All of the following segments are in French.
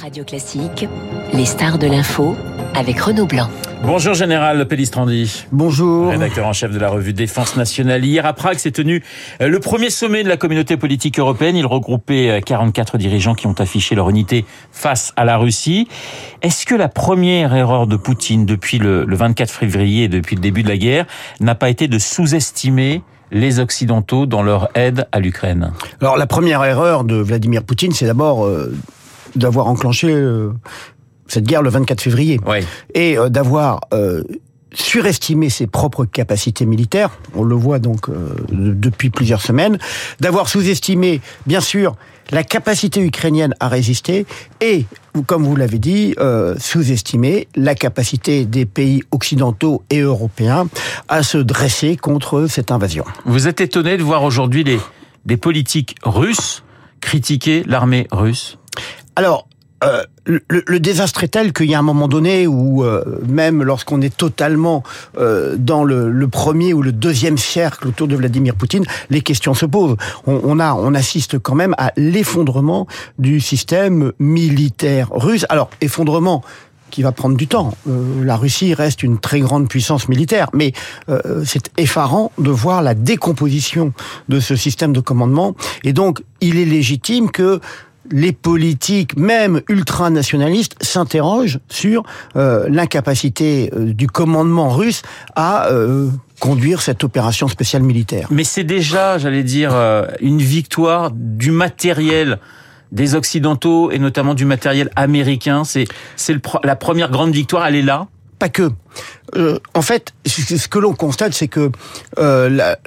Radio Classique, les stars de l'info avec Renaud Blanc. Bonjour Général Pellistrandi. Bonjour. Rédacteur en chef de la revue Défense nationale. Hier à Prague s'est tenu euh, le premier sommet de la communauté politique européenne. Il regroupait 44 euh, dirigeants qui ont affiché leur unité face à la Russie. Est-ce que la première erreur de Poutine depuis le 24 février et depuis le début de la guerre n'a pas été de sous-estimer les Occidentaux dans leur aide à l'Ukraine? Alors la première erreur de Vladimir Poutine, c'est d'abord euh, d'avoir enclenché euh, cette guerre le 24 février et euh, d'avoir surestimé ses propres capacités militaires, on le voit donc depuis plusieurs semaines, d'avoir sous-estimé, bien sûr, la capacité ukrainienne à résister et, comme vous l'avez dit, euh, sous-estimer la capacité des pays occidentaux et européens à se dresser contre cette invasion. Vous êtes étonné de voir aujourd'hui des politiques russes critiquer l'armée russe? Alors, euh, le, désastre est tel qu'il y a un moment donné où euh, même lorsqu'on est totalement euh, dans le, premier ou le deuxième cercle autour de Vladimir Poutine, les questions se posent. On, on assiste quand même à l'effondrement du système militaire russe. Alors effondrement qui va prendre du temps. la Russie reste une très grande puissance militaire, mais c'est effarant de voir la décomposition de ce système de commandement. Et donc, il est légitime que les politiques, même ultranationalistes, s'interrogent sur euh, l'incapacité euh, du commandement russe à euh, conduire cette opération spéciale militaire. Mais c'est déjà, j'allais dire, une victoire du matériel des Occidentaux et notamment du matériel américain. C'est c'est la première grande victoire, elle est là Pas que. en fait, ce que l'on constate, c'est que la,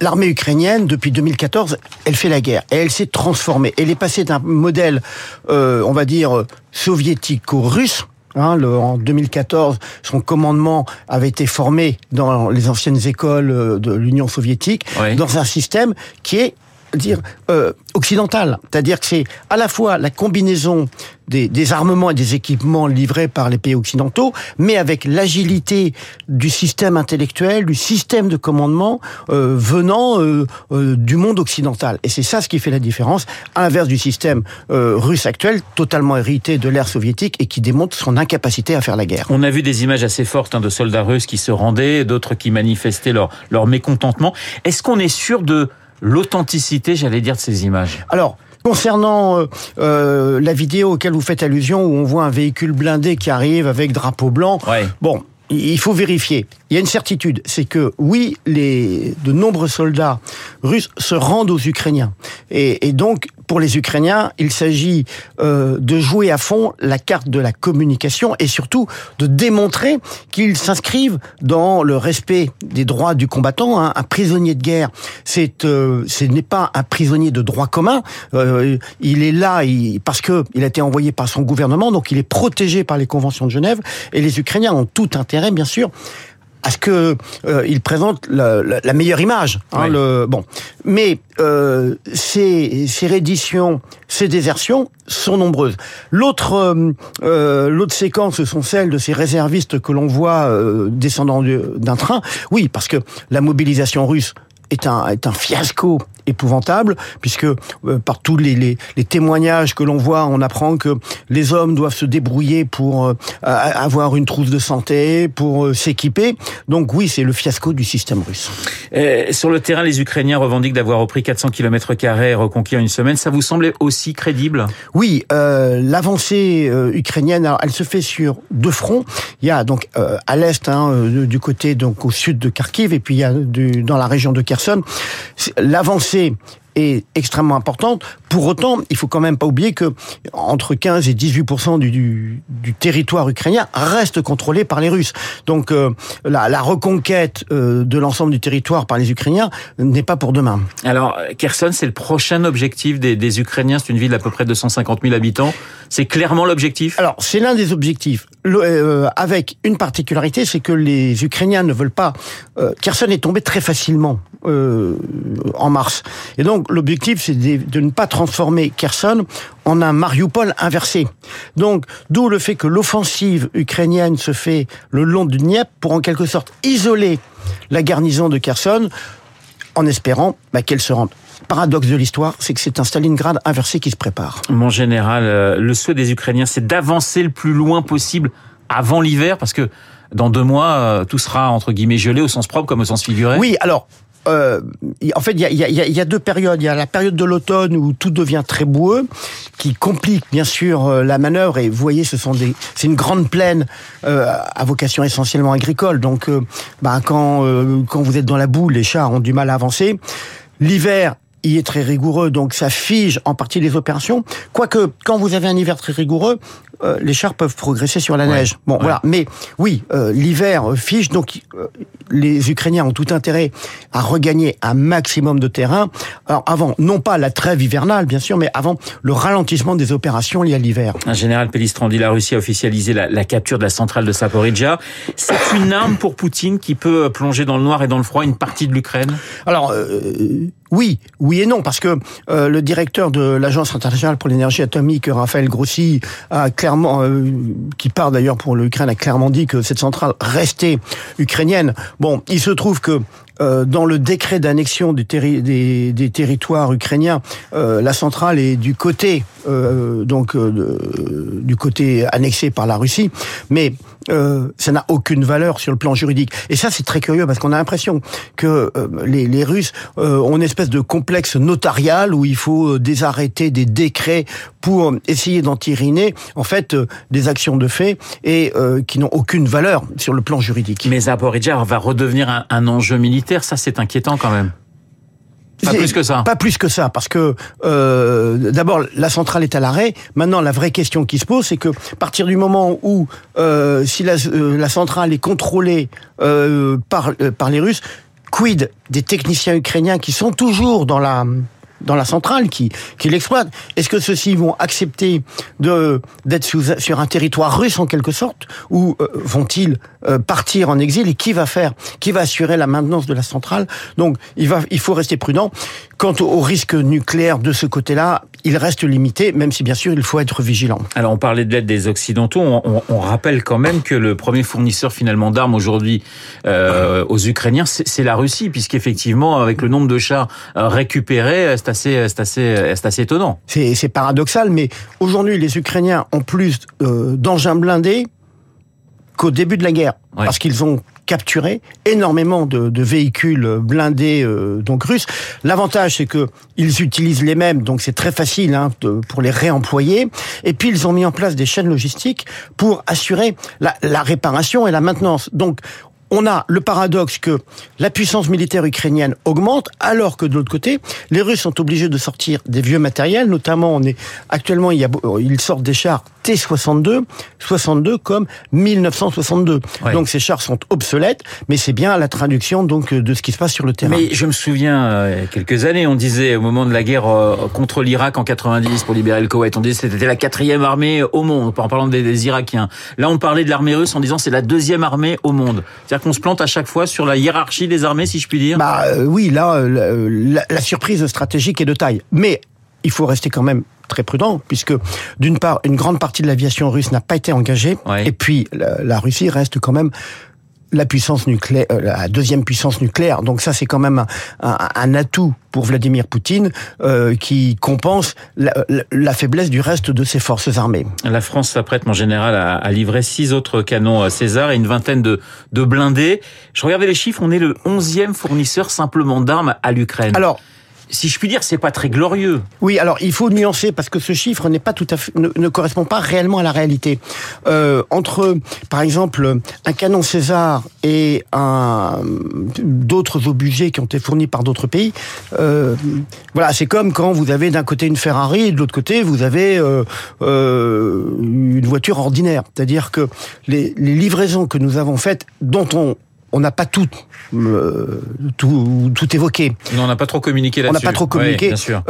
l'armée ukrainienne, depuis 2014, elle fait la guerre et elle s'est transformée. Elle est passée d'un modèle, euh, on va dire, soviético-russe, Hein, en 2014, son commandement avait été formé dans les anciennes écoles euh, de l'Union soviétique, dans un système qui est dire euh, c'est-à-dire que c'est à la fois la combinaison des, armements et des équipements livrés par les pays occidentaux, mais avec l'agilité du système intellectuel, du système de commandement euh, venant euh, euh, du monde occidental. Et c'est ça ce qui fait la différence, à l'inverse du système russe actuel, totalement hérité de l'ère soviétique et qui démontre son incapacité à faire la guerre. On a vu des images assez fortes hein, de soldats russes qui se rendaient, d'autres qui manifestaient leur mécontentement. Est-ce qu'on est sûr de l'authenticité, j'allais dire, de ces images. Alors, Concernant euh, euh, la vidéo auquel vous faites allusion, où on voit un véhicule blindé qui arrive avec drapeau blanc, bon, il faut vérifier. Il y a une certitude, c'est que oui, les de nombreux soldats russes se rendent aux Ukrainiens, et, et donc pour les Ukrainiens, il s'agit euh, de jouer à fond la carte de la communication et surtout de démontrer qu'ils s'inscrivent dans le respect des droits du combattant. Hein. Un prisonnier de guerre, c'est euh, ce n'est pas un prisonnier de droit commun. Euh, il est là parce que il a été envoyé par son gouvernement, donc il est protégé par les conventions de Genève. Et les Ukrainiens ont tout intérêt, bien sûr, à ce que euh, il présente la, la, la meilleure image. Hein, le, bon, mais euh, ces, ces redditions, ces désertions sont nombreuses. L'autre euh, euh l'autre séquence, ce sont celles de ces réservistes que l'on voit descendant d'un train. Oui, parce que la mobilisation russe est un, est un fiasco épouvantable, puisque euh, par tous les, les, les, témoignages que l'on voit, on apprend que les hommes doivent se débrouiller pour euh, avoir une trousse de santé, pour euh, s'équiper. Donc oui, c'est le fiasco du système russe. Et sur le terrain, les Ukrainiens revendiquent d'avoir repris 400 km carrés reconquis en une semaine. Ça vous semble aussi crédible? Oui, l'avancée ukrainienne, alors, elle se fait sur deux fronts. Il y a donc à l'est, hein, du côté donc au sud de Kharkiv, et puis il y a du, dans la région de Kherson, l'avancée você est extrêmement importante. Pour autant, il faut quand même pas oublier que entre 15 et 18 du, du, territoire ukrainien reste contrôlé par les Russes. Donc euh, la, la, reconquête euh, de l'ensemble du territoire par les Ukrainiens n'est pas pour demain. Alors Kherson, c'est le prochain objectif des, des Ukrainiens. C'est une ville d'à peu près 250 000 habitants. C'est clairement l'objectif? Alors c'est l'un des objectifs. Le, euh, avec une particularité, c'est que les Ukrainiens ne veulent pas. Kherson est tombé très facilement en mars, et donc l'objectif c'est de, de ne pas transformer Kherson en un Mariupol inversé. Donc, d'où le fait que l'offensive ukrainienne se fait le long du Dniepr pour en quelque sorte isoler la garnison de Kherson en espérant bah, qu'elle se rende paradoxe de l'histoire, c'est que c'est un Stalingrad inversé qui se prépare. Mon général, euh, le souhait des Ukrainiens, c'est d'avancer le plus loin possible avant l'hiver, parce que dans deux mois, euh, tout sera entre guillemets gelé au sens propre comme au sens figuré. Oui, alors euh, en fait, il y a, y, a, y a, deux périodes. Il y a la période de l'automne où tout devient très boueux, qui complique bien sûr euh, la manœuvre. Et vous voyez, ce sont des, c'est une grande plaine euh, à vocation essentiellement agricole. Donc, euh, bah, quand euh, quand vous êtes dans la boue, les chars ont du mal à avancer. L'hiver il est très rigoureux, donc ça fige en partie les opérations. Quoique, quand vous avez un hiver très rigoureux, euh, les chars peuvent progresser sur la ouais, neige. Bon, ouais. voilà. Mais oui, euh, l'hiver fige, donc euh, les Ukrainiens ont tout intérêt à regagner un maximum de terrain. Alors avant, non pas la trêve hivernale, bien sûr, mais avant le ralentissement des opérations liées à l'hiver. Un général Pellistrandi, la Russie a officialisé la, la capture de la centrale de Saporidja. C'est une arme pour Poutine qui peut plonger dans le noir et dans le froid une partie de l'Ukraine? Alors, euh, oui, oui et non, parce que euh, le directeur de l'Agence internationale pour l'énergie atomique, Raphaël Grossi, a clairement, euh, qui part d'ailleurs pour l'Ukraine, a clairement dit que cette centrale restait ukrainienne. Bon, il se trouve que euh, dans le décret d'annexion des, territoires ukrainiens, la centrale est du côté euh, donc de, du côté annexé par la Russie, mais euh, ça n'a aucune valeur sur le plan juridique. Et ça, c'est très curieux parce qu'on a l'impression que euh, les, Russes euh, ont une espèce de complexe notarial où il faut des arrêtés, des décrets pour essayer d'entériner en fait des actions de fait et qui n'ont aucune valeur sur le plan juridique. Mais Zaporizhzhia va redevenir un enjeu militaire, ça c'est inquiétant quand même. Pas plus que ça. Pas plus que ça, parce que euh, d'abord la centrale est à l'arrêt. Maintenant, la vraie question qui se pose, c'est que à partir du moment où euh, si la, euh, la, centrale est contrôlée euh, par par les Russes, quid des techniciens ukrainiens qui sont toujours dans la dans la centrale qui, qui l'exploite. Est-ce que ceux-ci vont accepter de d'être sur un territoire russe en quelque sorte, ou euh, vont-ils euh, partir en exil et qui va faire, qui va assurer la maintenance de la centrale? Donc il va, il faut rester prudent. Quant au, risque nucléaire de ce côté-là, il reste limité, même si bien sûr il faut être vigilant. Alors on parlait de l'aide des occidentaux, on, on, on, rappelle quand même que le premier fournisseur finalement d'armes aujourd'hui euh, aux Ukrainiens, c'est la Russie, puisqu'effectivement avec le nombre de chars récupérés, c'est assez, c'est assez, c'est assez étonnant. C'est paradoxal, mais aujourd'hui les Ukrainiens ont plus euh, d'engins blindés qu'au début de la guerre, ouais. parce qu'ils ont capturé énormément de, de véhicules blindés euh, donc russes. L'avantage c'est que ils utilisent les mêmes, donc c'est très facile hein, de, pour les réemployer. Et puis ils ont mis en place des chaînes logistiques pour assurer la, la réparation et la maintenance. Donc on a le paradoxe que la puissance militaire ukrainienne augmente, alors que de l'autre côté, les Russes sont obligés de sortir des vieux matériels, notamment on est actuellement il y a, ils sortent des chars T62, 62 comme 1962. Ouais. Donc ces chars sont obsolètes, mais c'est bien la traduction donc de ce qui se passe sur le terrain. Mais je me souviens, euh, il y a quelques années, on disait au moment de la guerre euh, contre l'Irak en 90 pour libérer le Koweït, on disait que c'était la quatrième armée au monde, en parlant des, des Irakiens. Là, on parlait de l'armée russe en disant c'est la deuxième armée au monde. C'est-à-dire qu'on se plante à chaque fois sur la hiérarchie des armées, si je puis dire. Bah euh, oui, là, la, la surprise stratégique est de taille, mais il faut rester quand même très prudent, puisque d'une part, une grande partie de l'aviation russe n'a pas été engagée, ouais. et puis la, la, Russie reste quand même la puissance nucléaire, euh, la deuxième puissance nucléaire. Donc ça, c'est quand même un, un, un, atout pour Vladimir Poutine euh, qui compense la, la, faiblesse du reste de ses forces armées. La France s'apprête, mon général, à, à, livrer six autres canons euh, César et une vingtaine de, de blindés. Je regardais les chiffres, on est le onzième fournisseur simplement d'armes à l'Ukraine. Alors, si je puis dire, c'est pas très glorieux. Oui, alors il faut nuancer parce que ce chiffre n'est pas tout à fait, ne, correspond pas réellement à la réalité. Euh, entre, par exemple, un canon César et un d'autres obusiers qui ont été fournis par d'autres pays, euh, voilà, c'est comme quand vous avez d'un côté une Ferrari et de l'autre côté vous avez euh, une voiture ordinaire. C'est-à-dire que les, les livraisons que nous avons faites, dont on on n'a pas tout, euh, tout, tout évoqué. Non, on n'a pas trop communiqué là-dessus. On n'a pas trop communiqué. Oui, bien sûr.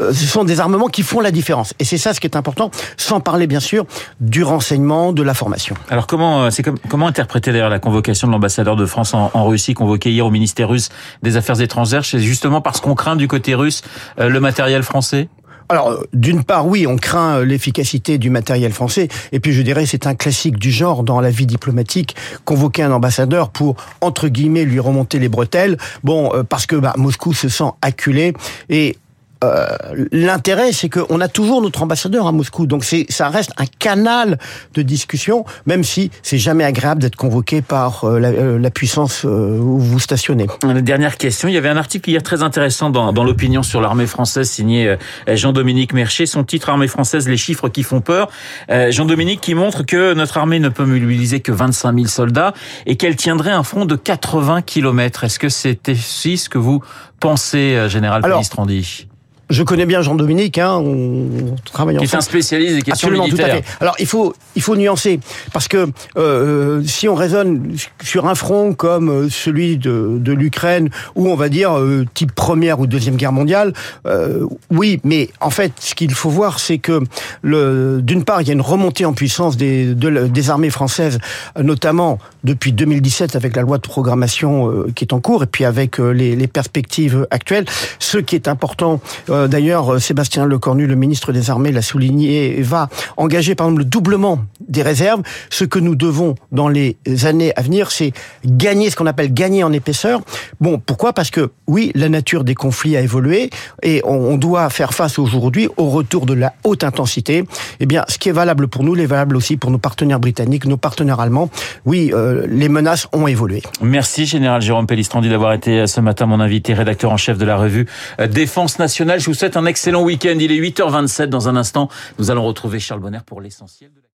Euh, ce sont des armements qui font la différence. Et c'est ça ce qui est important, sans parler bien sûr du renseignement, de la formation. Alors comment, euh, c'est comme, comment interpréter d'ailleurs la convocation de l'ambassadeur de France en, en, Russie, convoqué hier au ministère russe des Affaires étrangères? C'est justement parce qu'on craint du côté russe euh, le matériel français? Alors, d'une part, oui, on craint l'efficacité du matériel français, et puis je dirais c'est un classique du genre dans la vie diplomatique, convoquer un ambassadeur pour, entre guillemets, lui remonter les bretelles, bon, euh, parce que bah, Moscou se sent acculé, et euh, l'intérêt, c'est qu'on a toujours notre ambassadeur à Moscou, donc c'est ça reste un canal de discussion, même si c'est jamais agréable d'être convoqué par euh, euh, la, puissance où vous stationnez. Une dernière question, il y avait un article hier très intéressant dans, dans l'opinion sur l'armée française signé Jean-Dominique Mercher, son titre Armée française, les chiffres qui font peur. Jean-Dominique qui montre que notre armée ne peut mobiliser que 25 000 soldats et qu'elle tiendrait un front de 80 km. Est-ce que c'est aussi ce que vous pensez, Général Pélistrandi je connais bien Jean-Dominique, hein, on travaille ensemble. Qui est un spécialiste des questions Absolument, militaires. Tout à fait. Alors il faut il faut nuancer parce que euh, si on raisonne sur un front comme euh, celui de, de l'Ukraine ou on va dire euh, type première ou deuxième guerre mondiale, euh, oui, mais en fait ce qu'il faut voir c'est que le d'une part il y a une remontée en puissance des des armées françaises, notamment depuis 2017 avec la loi de programmation euh, qui est en cours et puis avec les, les perspectives actuelles. Ce qui est important euh, d'ailleurs, euh, Sébastien Lecornu, le ministre des Armées, l'a souligné, va engager par exemple le doublement des réserves. Ce que nous devons dans les années à venir, c'est gagner ce qu'on appelle gagner en épaisseur. Bon, pourquoi? Parce que oui, la nature des conflits a évolué et on doit faire face aujourd'hui au retour de la haute intensité. Eh bien, ce qui est valable pour nous, l'est valable aussi pour nos partenaires britanniques, nos partenaires allemands. Oui, euh, les menaces ont évolué. Merci, Général Jérôme Pellistrandi, d'avoir été ce matin mon invité, rédacteur en chef de la revue Défense nationale. Vous souhaite un excellent week-end. Il est 8h27. Dans un instant, nous allons retrouver Charles Bonner pour l'essentiel de